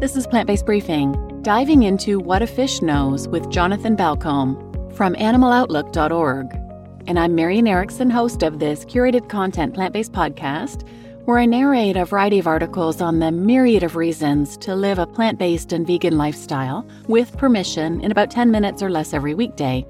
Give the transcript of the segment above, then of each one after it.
This is Plant Based Briefing, diving into What a Fish Knows with Jonathan Balcombe from animaloutlook.org. And I'm Marian Erickson, host of this curated content plant based podcast, where I narrate a variety of articles on the myriad of reasons to live a plant based and vegan lifestyle with permission in about 10 minutes or less every weekday.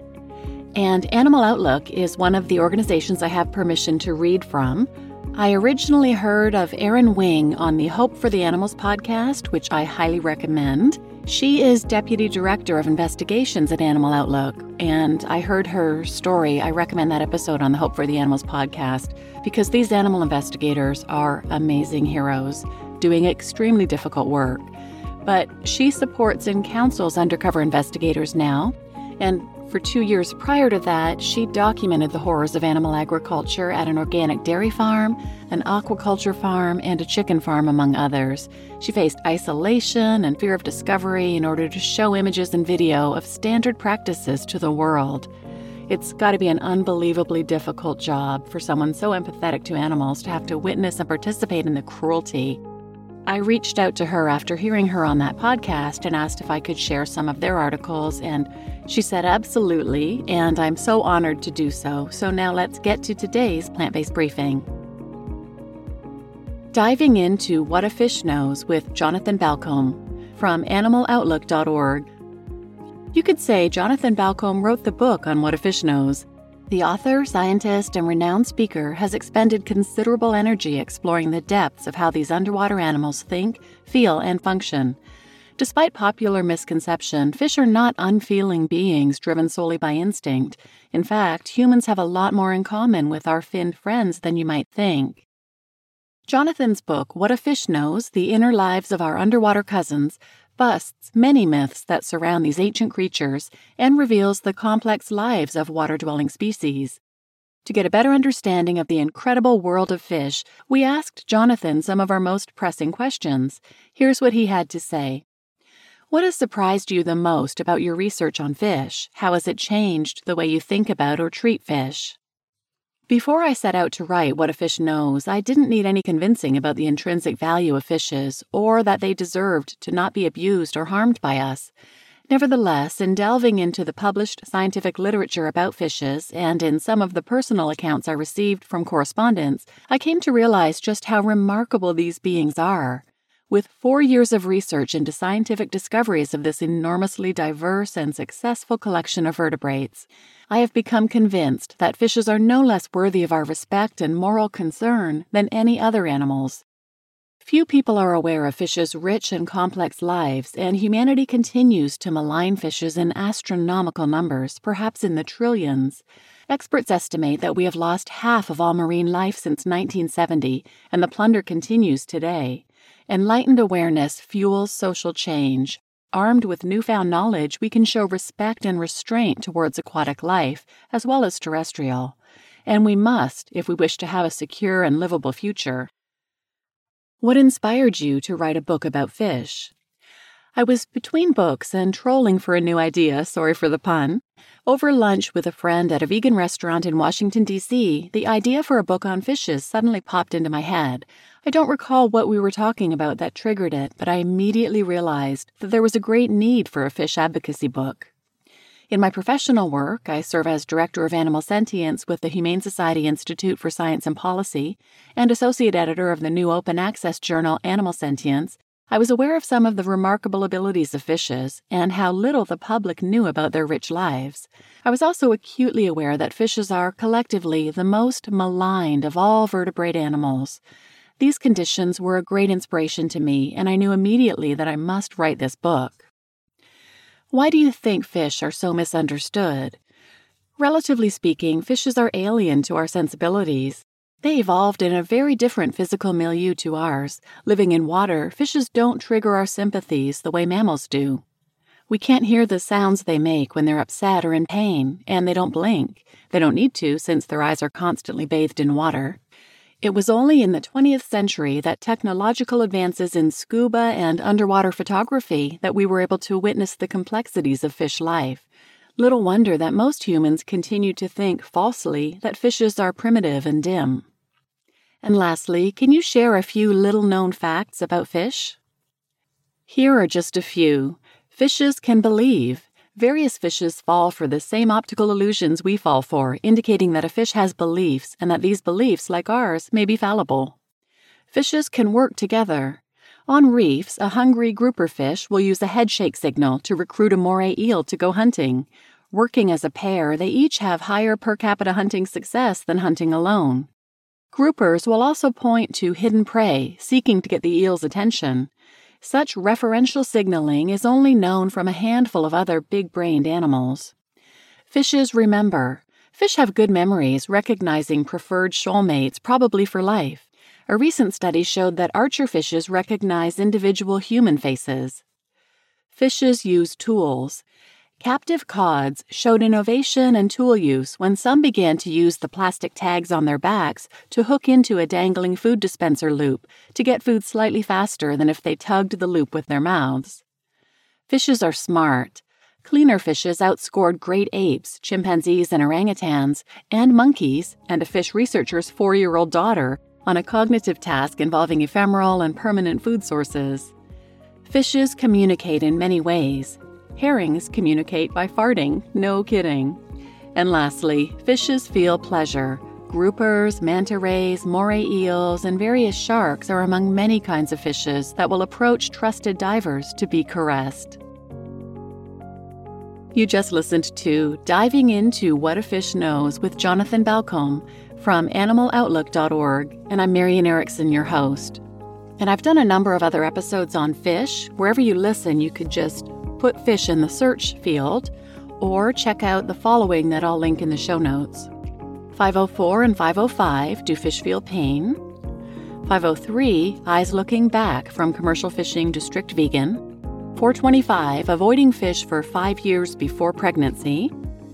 And Animal Outlook is one of the organizations I have permission to read from I originally heard of Erin Wing on the Hope for the Animals podcast, which I highly recommend. She is Deputy Director of Investigations at Animal Outlook, and I heard her story. I recommend that episode on the Hope for the Animals podcast because these animal investigators are amazing heroes doing extremely difficult work. But she supports and counsels undercover investigators now, and for two years prior to that, she documented the horrors of animal agriculture at an organic dairy farm, an aquaculture farm, and a chicken farm, among others. She faced isolation and fear of discovery in order to show images and video of standard practices to the world. It's got to be an unbelievably difficult job for someone so empathetic to animals to have to witness and participate in the cruelty I reached out to her after hearing her on that podcast and asked if I could share some of their articles, and she said absolutely, and I'm so honored to do so. So now let's get to today's plant based briefing. Diving into What a Fish Knows with Jonathan Balcombe from animaloutlook.org. You could say Jonathan Balcombe wrote the book on What a Fish Knows, the author, scientist, and renowned speaker has expended considerable energy exploring the depths of how these underwater animals think, feel, and function. Despite popular misconception, fish are not unfeeling beings driven solely by instinct. In fact, humans have a lot more in common with our finned friends than you might think. Jonathan's book, What a Fish Knows The Inner Lives of Our Underwater Cousins, busts many myths that surround these ancient creatures and reveals the complex lives of water dwelling species. To get a better understanding of the incredible world of fish, we asked Jonathan some of our most pressing questions. Here's what he had to say. What has surprised you the most about your research on fish? How has it changed the way you think about or treat fish? Before I set out to write What a Fish Knows, I didn't need any convincing about the intrinsic value of fishes or that they deserved to not be abused or harmed by us. Nevertheless, in delving into the published scientific literature about fishes and in some of the personal accounts I received from correspondents, I came to realize just how remarkable these beings are. With four years of research into scientific discoveries of this enormously diverse and successful collection of vertebrates, I have become convinced that fishes are no less worthy of our respect and moral concern than any other animals. Few people are aware of fishes' rich and complex lives, and humanity continues to malign fishes in astronomical numbers, perhaps in the trillions. Experts estimate that we have lost half of all marine life since 1970, and the plunder continues today. Enlightened awareness fuels social change. Armed with newfound knowledge, we can show respect and restraint towards aquatic life, as well as terrestrial. And we must if we wish to have a secure and livable future. What inspired you to write a book about fish? I was between books and trolling for a new idea, sorry for the pun. Over lunch with a friend at a vegan restaurant in Washington, D.C., the idea for a book on fishes suddenly popped into my head. I don't recall what we were talking about that triggered it, but I immediately realized that there was a great need for a fish advocacy book. In my professional work, I serve as Director of Animal Sentience with the Humane Society Institute for Science and Policy and Associate Editor of the new open access journal Animal Sentience, I was aware of some of the remarkable abilities of fishes and how little the public knew about their rich lives. I was also acutely aware that fishes are collectively the most maligned of all vertebrate animals. These conditions were a great inspiration to me, and I knew immediately that I must write this book. Why do you think fish are so misunderstood? Relatively speaking, fishes are alien to our sensibilities. They evolved in a very different physical milieu to ours. Living in water, fishes don't trigger our sympathies the way mammals do. We can't hear the sounds they make when they're upset or in pain, and they don't blink. They don't need to since their eyes are constantly bathed in water. It was only in the 20th century that technological advances in scuba and underwater photography that we were able to witness the complexities of fish life. Little wonder that most humans continue to think falsely that fishes are primitive and dim. And lastly, can you share a few little known facts about fish? Here are just a few. Fishes can believe. Various fishes fall for the same optical illusions we fall for, indicating that a fish has beliefs and that these beliefs, like ours, may be fallible. Fishes can work together. On reefs, a hungry grouper fish will use a headshake signal to recruit a moray eel to go hunting. Working as a pair, they each have higher per capita hunting success than hunting alone. Groupers will also point to hidden prey, seeking to get the eel's attention. Such referential signaling is only known from a handful of other big brained animals. Fishes remember. Fish have good memories, recognizing preferred shoal mates, probably for life. A recent study showed that archer fishes recognize individual human faces. Fishes use tools. Captive cods showed innovation and tool use when some began to use the plastic tags on their backs to hook into a dangling food dispenser loop to get food slightly faster than if they tugged the loop with their mouths. Fishes are smart. Cleaner fishes outscored great apes, chimpanzees, and orangutans, and monkeys, and a fish researcher's four year old daughter on a cognitive task involving ephemeral and permanent food sources. Fishes communicate in many ways, Herrings communicate by farting, no kidding. And lastly, fishes feel pleasure. Groupers, manta rays, moray eels, and various sharks are among many kinds of fishes that will approach trusted divers to be caressed. You just listened to Diving Into What a Fish Knows with Jonathan Balcombe from animaloutlook.org, and I'm Marian Erickson, your host. And I've done a number of other episodes on fish. Wherever you listen, you could just put fish in the search field, or check out the following that I'll link in the show notes 504 and 505 Do Fish Feel Pain? 503 Eyes Looking Back from Commercial Fishing to Strict Vegan. 425 Avoiding Fish for Five Years Before Pregnancy.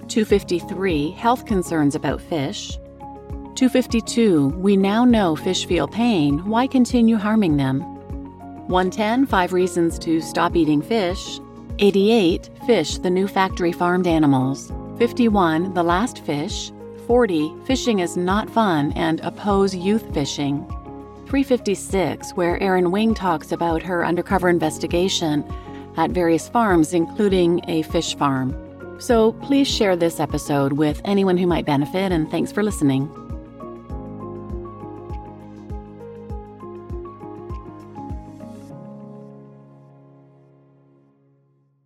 253 Health Concerns About Fish. 252 We now know fish feel pain. Why continue harming them? 110 Five Reasons to Stop Eating Fish. 88. Fish, the new factory farmed animals. 51. The last fish. 40. Fishing is not fun and oppose youth fishing. 356, where Erin Wing talks about her undercover investigation at various farms, including a fish farm. So please share this episode with anyone who might benefit, and thanks for listening.